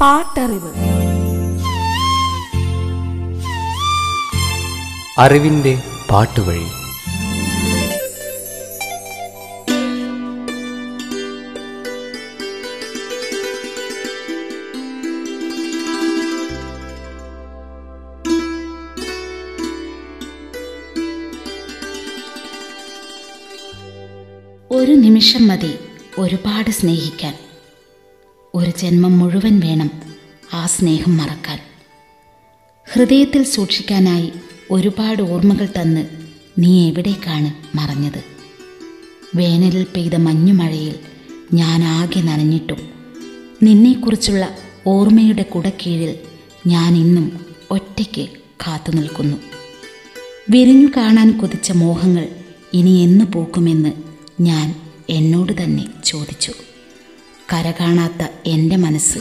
പാട്ടറിവ്. അറിവിന്റെ പാട്ടുവഴി. ഒരു നിമിഷം മതി ഒരുപാട് സ്നേഹിക്കാൻ. ഒരു ജന്മം മുഴുവൻ വേണം ആ സ്നേഹം മറക്കാൻ. ഹൃദയത്തിൽ സൂക്ഷിക്കാനായി ഒരുപാട് ഓർമ്മകൾ തന്ന് നീ എവിടേക്കാണ് മറഞ്ഞത്. വേനലിൽ പെയ്ത മഞ്ഞുമഴയിൽ ഞാൻ ആകെ നനഞ്ഞിട്ടും നിന്നെക്കുറിച്ചുള്ള ഓർമ്മയുടെ കുടക്കീഴിൽ ഞാൻ ഇന്നും ഒറ്റയ്ക്ക് കാത്തു നിൽക്കുന്നു. വിരിഞ്ഞു കാണാൻ കൊതിച്ച മോഹങ്ങൾ ഇനി എന്ന് പോക്കുമെന്ന് ഞാൻ എന്നോട് തന്നെ ചോദിച്ചു. കര കാണാത്ത എന്റെ മനസ്സ്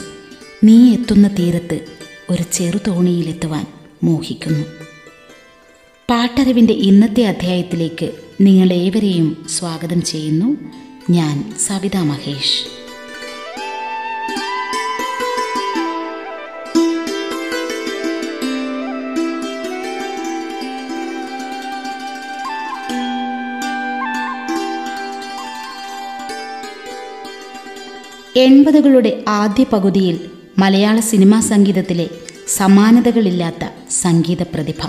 നീ എത്തുന്ന തീരത്ത് ഒരു ചെറുതോണിയിലെത്തുവാൻ മോഹിക്കുന്നു. പാട്ടറിവിന്റെ ഇന്നത്തെ അധ്യായത്തിലേക്ക് നിങ്ങളേവരെയും സ്വാഗതം ചെയ്യുന്നു. ഞാൻ സവിതാ മഹേഷ്. എൺപതുകളുടെ ആദ്യ പകുതിയിൽ മലയാള സിനിമാ സംഗീതത്തിലെ സമാനതകളില്ലാത്ത സംഗീത പ്രതിഭ.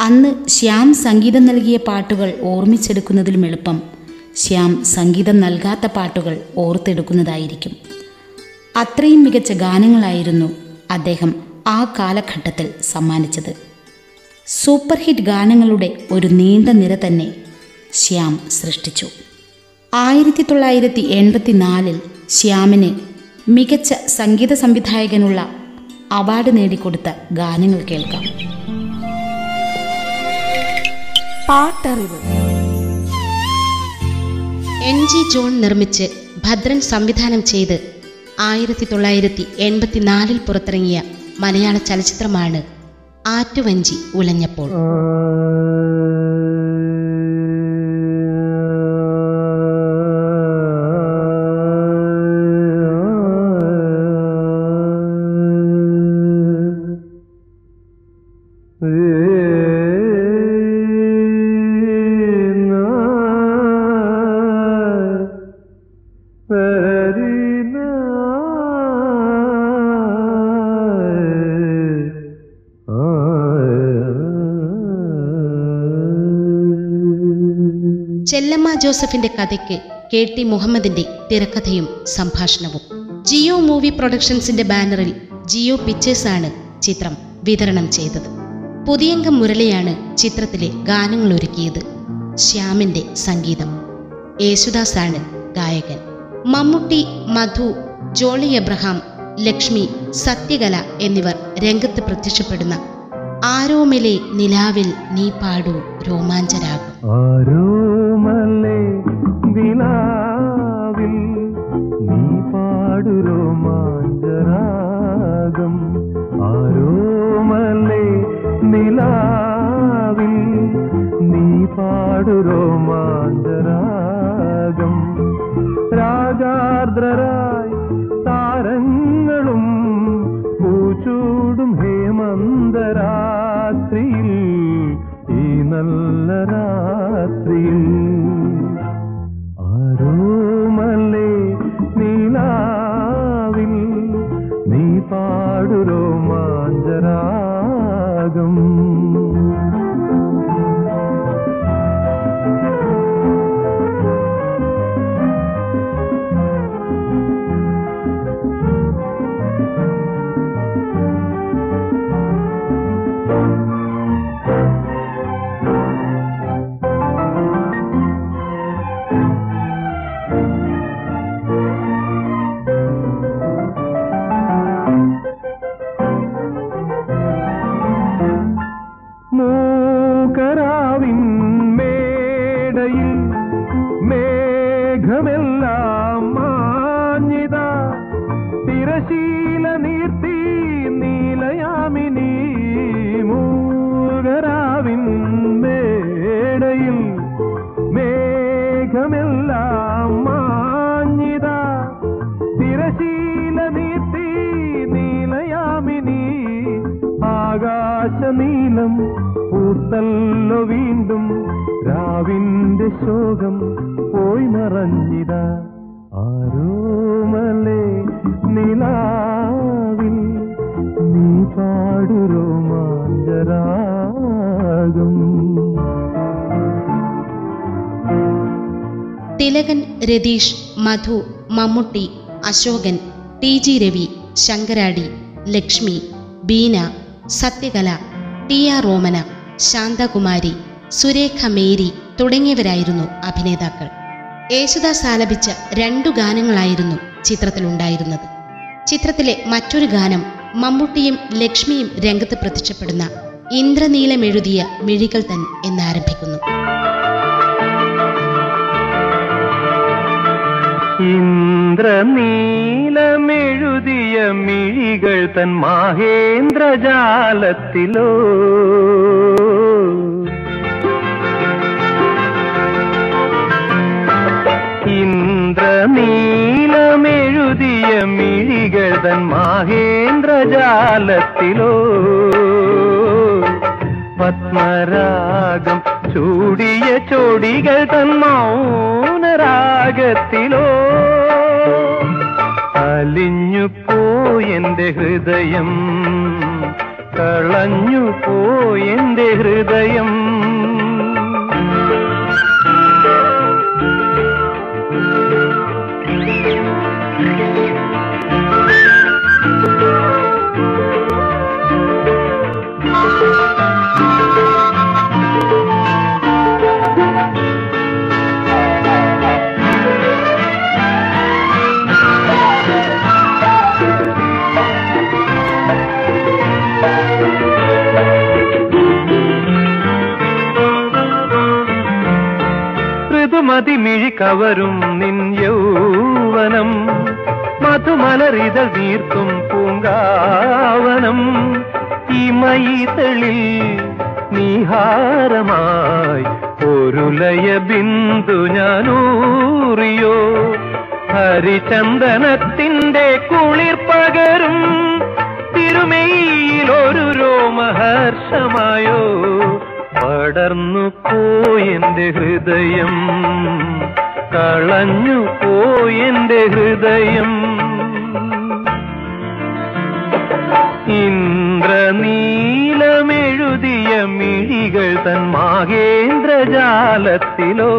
അന്ന് ശ്യാം സംഗീതം നൽകിയ പാട്ടുകൾ ഓർമ്മിച്ചെടുക്കുന്നതിലും എളുപ്പം ശ്യാം സംഗീതം നൽകാത്ത പാട്ടുകൾ ഓർത്തെടുക്കുന്നതായിരിക്കും. അത്രയും മികച്ച ഗാനങ്ങളായിരുന്നു അദ്ദേഹം ആ കാലഘട്ടത്തിൽ സമ്മാനിച്ചത്. സൂപ്പർ ഹിറ്റ് ഗാനങ്ങളുടെ ഒരു നീണ്ട നിര തന്നെ ശ്യാം സൃഷ്ടിച്ചു. ആയിരത്തി തൊള്ളായിരത്തി എൺപത്തി നാലിൽ ശ്യാമിന് മികച്ച സംഗീത സംവിധായകനുള്ള അവാർഡ് നേടിക്കൊടുത്ത ഗാനങ്ങൾ കേൾക്കാം. പാട്ടറിവ്. എൻ ജി ജോൺ നിർമ്മിച്ച് ഭദ്രൻ സംവിധാനം ചെയ്ത് ആയിരത്തി തൊള്ളായിരത്തി എൺപത്തിനാലിൽ പുറത്തിറങ്ങിയ മലയാള ചലച്ചിത്രമാണ് ആറ്റുവഞ്ചി ഉലഞ്ഞപ്പോൾ. ജോസഫിന്റെ കഥയ്ക്ക് കെ ടി മുഹമ്മദിന്റെ തിരക്കഥയും സംഭാഷണവും. ജിയോ മൂവി പ്രൊഡക്ഷൻസിന്റെ ബാനറിൽ ജിയോ പിക്ചേഴ്സ് ആണ് ചിത്രം വിതരണം ചെയ്തത്. പുതിയംഗം മുരളിയാണ് ചിത്രത്തിലെ ഗാനങ്ങൾ ഒരുക്കിയത്. ശ്യാമിന്റെ സംഗീതം. യേശുദാസാണ് ഗായകൻ. മമ്മൂട്ടി മധു ജോളി എബ്രഹാം ലക്ഷ്മി സത്യകല എന്നിവർ രംഗത്ത് പ്രത്യക്ഷപ്പെടുന്ന ആരോമിലെ നിലാവിൽ നീ പാടൂ രോമാഞ്ചരാകും. ആരോമല്ലേ നിലാവിൽ നീ പാടു രോമാഞ്ചരാഗം. ആരോമല്ലേ നിലാവിൽ നീ പാടു രോമാഞ്ചരാഗം. രാജാർദ്രരായി താരങ്ങളും പൂച്ചൂടും ഹേമന്തരാത്രിയിൽ മേഘമെല്ലാം മാഞ്ഞിത. തിരശീല നീട്ടി നീലയാമിനി. ആകാശനീലം പൂത്തല്ലോ വീണ്ടും രാവിന്റെ ശോകം പോയി മറഞ്ഞിത ആരോമലേ നിലാവിൽ നീ പാടുരോമാഞ്ചരാകും Thilakan Ratheesh Madhu Mammootty Ashokan T G Ravi Sankaradi Lakshmi Beena Sathyakala T R Romana Santhakumari Surekha Mary തുടങ്ങിയവരായിരുന്നു അഭിനേതാക്കൾ. യേശുദാസ് ആലപിച്ച രണ്ടു ഗാനങ്ങളായിരുന്നു ചിത്രത്തിലുണ്ടായിരുന്നത്. ചിത്രത്തിലെ മറ്റൊരു ഗാനം മമ്മൂട്ടിയും ലക്ഷ്മിയും രംഗത്ത് പ്രത്യക്ഷപ്പെടുന്ന ഇന്ദ്രനീലമെഴുതിയ മിഴികൾ തൻ എന്നാരംഭിക്കുന്നു. ഇന്ദ്രനീലമെഴുതിയ മിഴികൾ തൻ മാഹേന്ദ്രജാലത്തിലോ? ഇന്ദ്രനീലമെഴുതിയ മിഴികൾ തൻ മാഹേന്ദ്രജാലത്തിലോ? പത്മരാഗം ചൂടിയ ചോടികൾ തൻ മൗനരാഗത്തിലോ? അലിഞ്ഞു പോയെന്റെ ഹൃദയം. കളഞ്ഞു പോയെന്റെ ഹൃദയം. കവരും നിൻ യൗവനം. മധുമലറിതൾ നീർത്തും പൂങ്കാവനം. ഈ മൈതളിൽ നീഹാരമായി ഒരു ലയ ബിന്ദു ഞാനൂറിയോ. ഹരിചന്ദനത്തിന്റെ കുളിർ പകരും തിരുമയിൽ ഒരു രോമഹർഷമായോ. പടർന്നു പോയെന്റെ ഹൃദയം കളഞ്ഞു പോയെന്റെ ഹൃദയം. ഇന്ദ്രനീലമെഴുതിയ മിഴികൾ തൻ മാകേന്ദ്രജാലത്തിലോ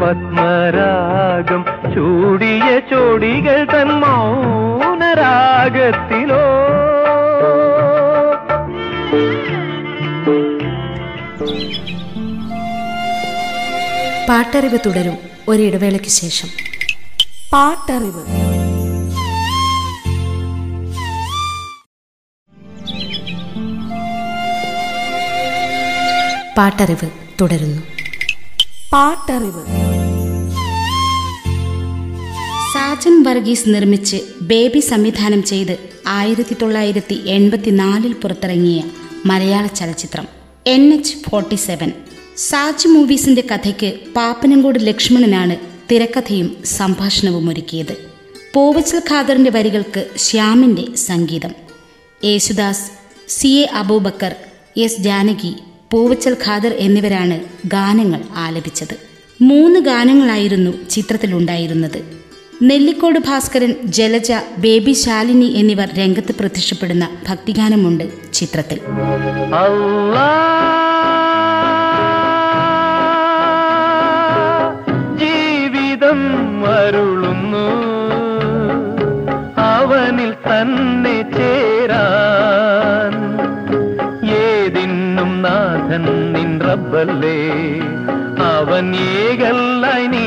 പത്മരാഗം ചൂടിയ ചോടികൾ തൻ മൗനരാഗത്തിലോ. പാട്ടറിവ് തുടരും ഒരിടവേളയ്ക്ക് ശേഷം. പാട്ടറിവ്. പാട്ടറിവ് തുടരുന്നു. പാട്ടറിവ്. സാജൻ വർഗീസ് നിർമ്മിച്ച് ബേബി സംവിധാനം ചെയ്ത് ആയിരത്തി തൊള്ളായിരത്തി എൺപത്തിനാലിൽ പുറത്തിറങ്ങിയ മലയാള ചലച്ചിത്രം N H forty seven. Saj മൂവീസിന്റെ കഥയ്ക്ക് പാപ്പനംകോട് ലക്ഷ്മണനാണ് തിരക്കഥയും സംഭാഷണവും ഒരുക്കിയത്. പോവച്ചൽ ഖാദറിന്റെ വരികൾക്ക് ശ്യാമിന്റെ സംഗീതം. Yesudas C A Aboobacker S Janaki Poovachal Khader എന്നിവരാണ് ഗാനങ്ങൾ ആലപിച്ചത്. മൂന്ന് ഗാനങ്ങളായിരുന്നു ചിത്രത്തിലുണ്ടായിരുന്നത്. നെല്ലിക്കോട് ഭാസ്കരൻ ജലജ ബേബി ശാലിനി എന്നിവർ രംഗത്ത് പ്രത്യക്ഷപ്പെടുന്ന ഭക്തിഗാനമുണ്ട് ചിത്രത്തിൽ. അല്ലാ അരുളുന്നു അവനിൽ തന്നെ ചേരാൻ ഏതിന്നും നാഥൻ നിൻ റബ്ബല്ലേ? അവൻ ഏകല്ല നീ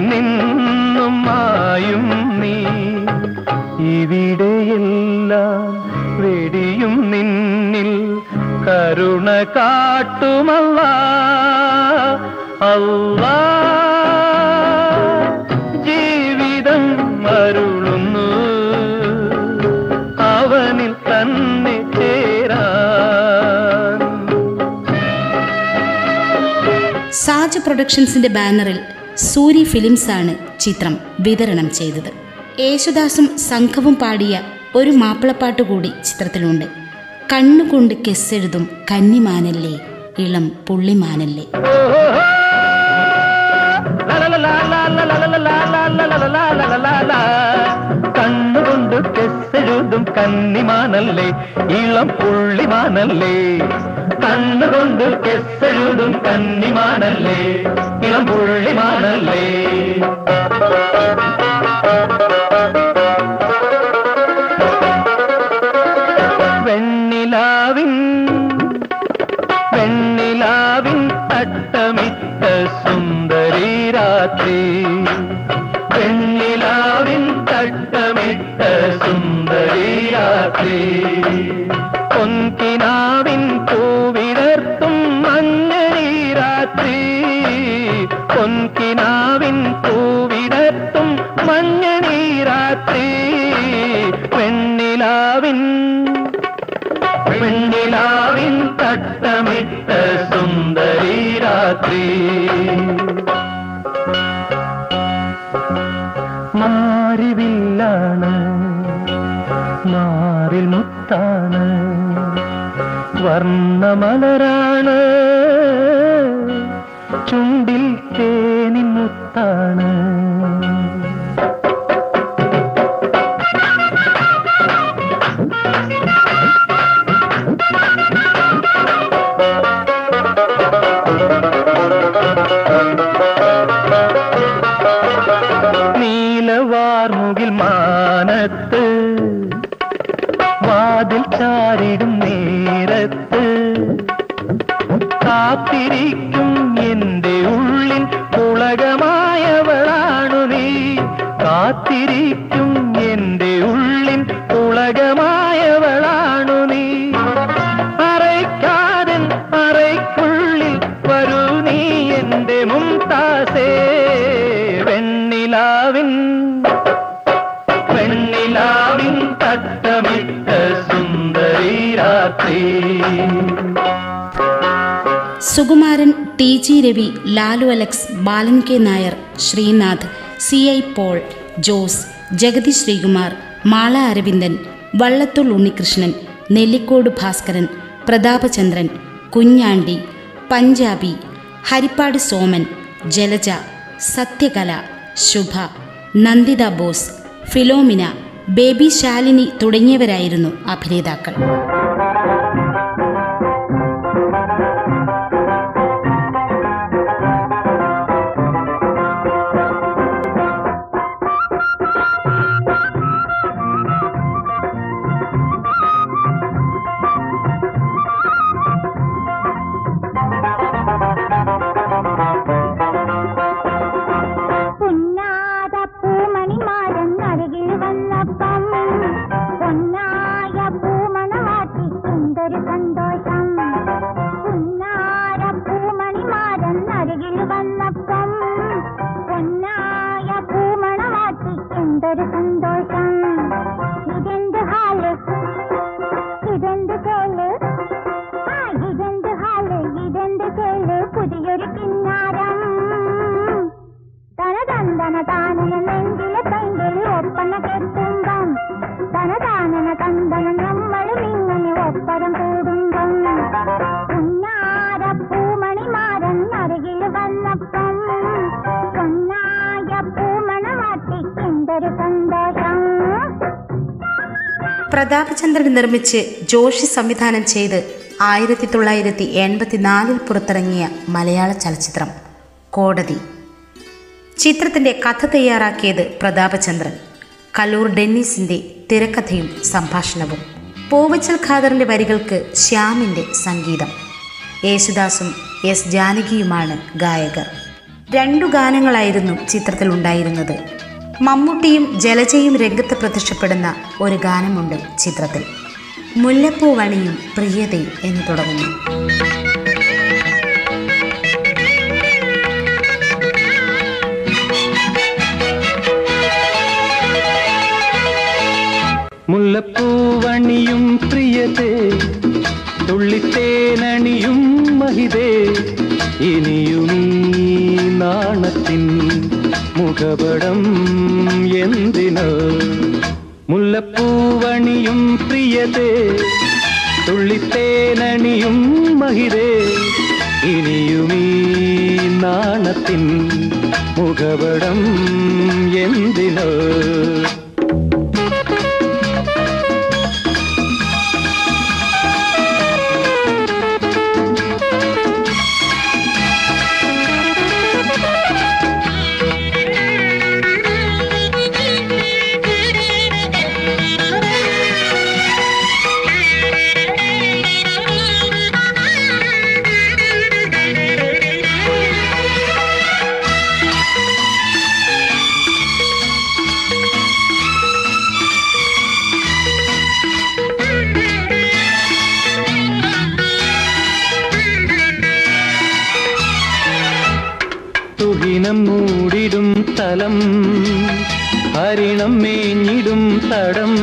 നിന്നും മായും നീ. ഇവിടെയെല്ലാം വെടിയും നിന്നിൽ കരുണ കാട്ടുമല്ല. അല്ല ജീവിതം അരുളുന്നു. അവനിൽ തന്നെ ചേരാൻ. സാജ് പ്രൊഡക്ഷൻസിന്റെ ബാനറിൽ സൂരി ഫിലിംസാണ് ചിത്രം വിതരണം ചെയ്തത്. യേശുദാസും സംഘവും പാടിയ ഒരു മാപ്പിളപ്പാട്ട് കൂടി ചിത്രത്തിലുണ്ട്. കണ്ണുകൊണ്ട് കെസ്സെഴുതും കന്നിമാനല്ലേ ഇളം പുള്ളിമാനല്ലേ. കണ്ണുകൊണ്ട് കെസ്സെഴുതും കന്നിമാനല്ലേ ഇളം പുള്ളിമാനല്ലേ. കണ്ണുകൊണ്ട് കെസ്സെഴുതും കന്നിമാനല്ലേ. ഇളം പുള്ളിമാനല്ലേ? വെണ്ണിലാവിൻ വെണ്ണിലാവിൻ തട്ടമിട്ട സുന്ദരി രാത്രി. വെണ്ണിലാവിൻ തട്ടമിട്ട സുന്ദരി രാത്രി. പൊൻകിനാവിൻ വർണമലരാണ് ചുണ്ടിൽ തേനിൻ മുത്താണ്. കാത്തിരിക്കും എന്റെ ഉള്ളിൻ പുളകമായവളാണു നീ. അറയ്ക്കാരൻ അറയ്ക്കുള്ളിൽ വരൂ നീ എന്റെ മുംതാസേ. വെണ്ണിലാവിൻ വെണ്ണിലാവിൻ തട്ടമിട്ട സുന്ദരി രാത്രി. Sukumaran T G Ravi Lalu Alex Balan K Nair Sreenath C I Paul Jose Jagathy Sreekumar Mala Aravindan Vallathol Unnikrishnan Nellikode Bhaskaran Prathapachandran Kunjandi Panjabi Harippad Soman Jalaja Sathyakala Subha Nanditha Bose Philomina Baby Shalini തുടങ്ങിയവരായിരുന്നു അഭിനേതാക്കൾ. പ്രതാപചന്ദ്രൻ നിർമ്മിച്ച് ജോഷി സംവിധാനം ചെയ്ത് ആയിരത്തി തൊള്ളായിരത്തി എൺപത്തിനാലിൽ പുറത്തിറങ്ങിയ മലയാള ചലച്ചിത്രം കോടതി. ചിത്രത്തിന്റെ കഥ തയ്യാറാക്കിയത് പ്രതാപചന്ദ്രൻ. കല്ലൂർ ഡെന്നീസിന്റെ തിരക്കഥയും സംഭാഷണവും. പൂവച്ചൽ ഖാദറിന്റെ വരികൾക്ക് ശ്യാമിന്റെ സംഗീതം. യേശുദാസും എസ് ജാനകിയുമാണ് ഗായകർ. രണ്ടു ഗാനങ്ങളായിരുന്നു ചിത്രത്തിൽ ഉണ്ടായിരുന്നത്. മമ്മൂട്ടിയും ജലജയും രംഗത്ത് പ്രത്യക്ഷപ്പെടുന്ന ഒരു ഗാനമുണ്ട് ചിത്രത്തിൽ. മുല്ലപ്പൂ വണിയും പ്രിയതേ എന്ന് തുടങ്ങുന്നു. മുല്ലപ്പൂവണിയും പ്രിയതേ തുള്ളിത്തേനണിയും മഹിതേ ഇനിയും നാണത്തിൻ മുഖപടം എന്തിനോ? മുല്ലപ്പൂവണിയും പ്രിയതേ തുള്ളിത്തേനണിയും മഹിതേ ഇനിയുമീ നാണത്തിൻ മുഖപടം എന്തിനോ? തുഹിനം മൂടിടും തലം. ഹരിണം മേഞ്ഞിടും തടം.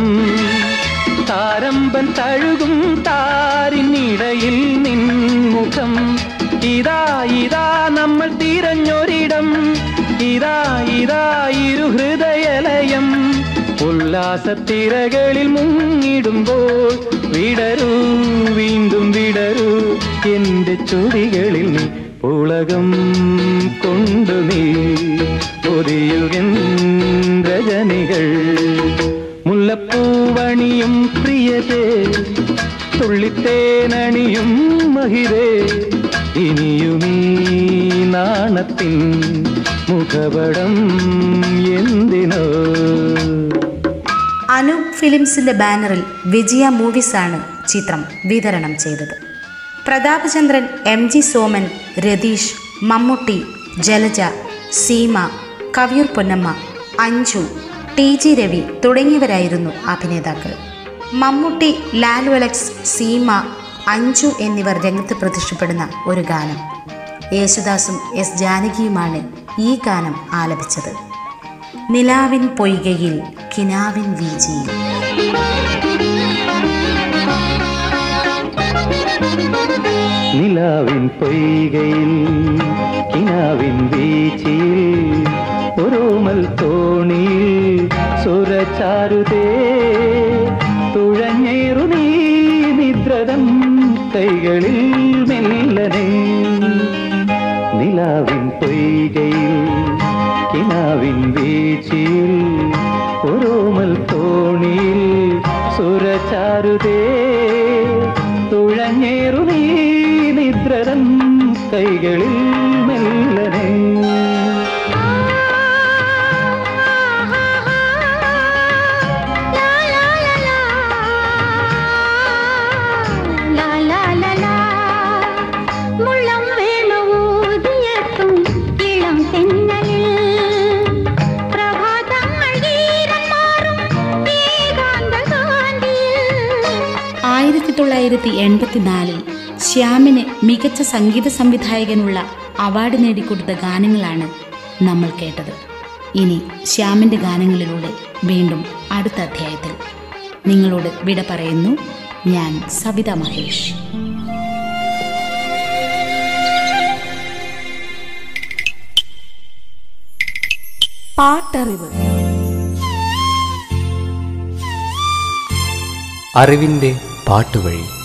താരമ്പൻ തഴുകും താരിനിടയിൽ നിൻമുഖം. ഇതാ ഇതാ നമ്മൾ തിരഞ്ഞൊരിടം. ഇതാ ഇതാ ഇരു ഹൃദയലയം. ഉല്ലാസത്തിരകളിൽ മുങ്ങിടുമ്പോൾ വിടരൂ വീണ്ടും വിടരൂ. എന്റെ ചൊടികളിൽ നീ പുളകം കൊണ്ടു നീ പൊതിയുകൻ രജനികൾ മുല്ലപ്പൂവണിയും പ്രിയതേ തുള്ളിത്തേനണിയും മഹിരേ ഇനിയുമീ നാണത്തിൻ മുഖപടം എന്തിനോ? അനൂപ് ഫിലിംസിന്റെ ബാനറിൽ വിജയ മൂവീസാണ് ചിത്രം വിതരണം ചെയ്തത്. Prathapachandran M G Soman Ratheesh Mammootty Jalaja Seema Kaviyoor Ponnamma Anju T G Ravi തുടങ്ങിയവരായിരുന്നു അഭിനേതാക്കൾ. മമ്മൂട്ടി ലാലു അലക്സ് സീമ അഞ്ജു എന്നിവർ രംഗത്ത് പ്രത്യക്ഷപ്പെടുന്ന ഒരു ഗാനം. യേശുദാസും എസ് ജാനകിയുമാണ് ഈ ഗാനം ആലപിച്ചത്. നിലാവിൻ പൊയ്കയിൽ കിനാവിൻ വീജിയിൽ നിലാവിൻ പൊയ്കയിൽ കിനാവിൻ വീച്ചിയിൽ ഒരോമൽ തോണിയിൽ സുരചാരുതേ തുഴഞ്ഞേറു നീ നിദ്രതം കൈകളിൽ മെല്ലനെ. നിലാവിൻ പൊയ്കയിൽ കിനാവിൻ വീച്ചിയിൽ ഒരോമൽ തോണിയിൽ സുരചാരുതേ തുഴഞ്ഞേറു നീ നിദ്രതം കൈകളിൽ മെല്ലനെ. ആയിരത്തി തൊള്ളായിരത്തി എൺപത്തിനാലിൽ ശ്യാമിന് മികച്ച സംഗീത സംവിധായകനുള്ള അവാർഡ് നേടിക്കൊടുത്ത ഗാനങ്ങളാണ് നമ്മൾ കേട്ടത്. ഇനി ശ്യാമിന്റെ ഗാനങ്ങളിലൂടെ വീണ്ടും അടുത്ത അധ്യായത്തിൽ. നിങ്ങളോട് വിട പറയുന്നു ഞാൻ സവിത മഹേഷ്. പാട്ടറിവ്. അറിവിന്റെ പാട്ടുവഴി.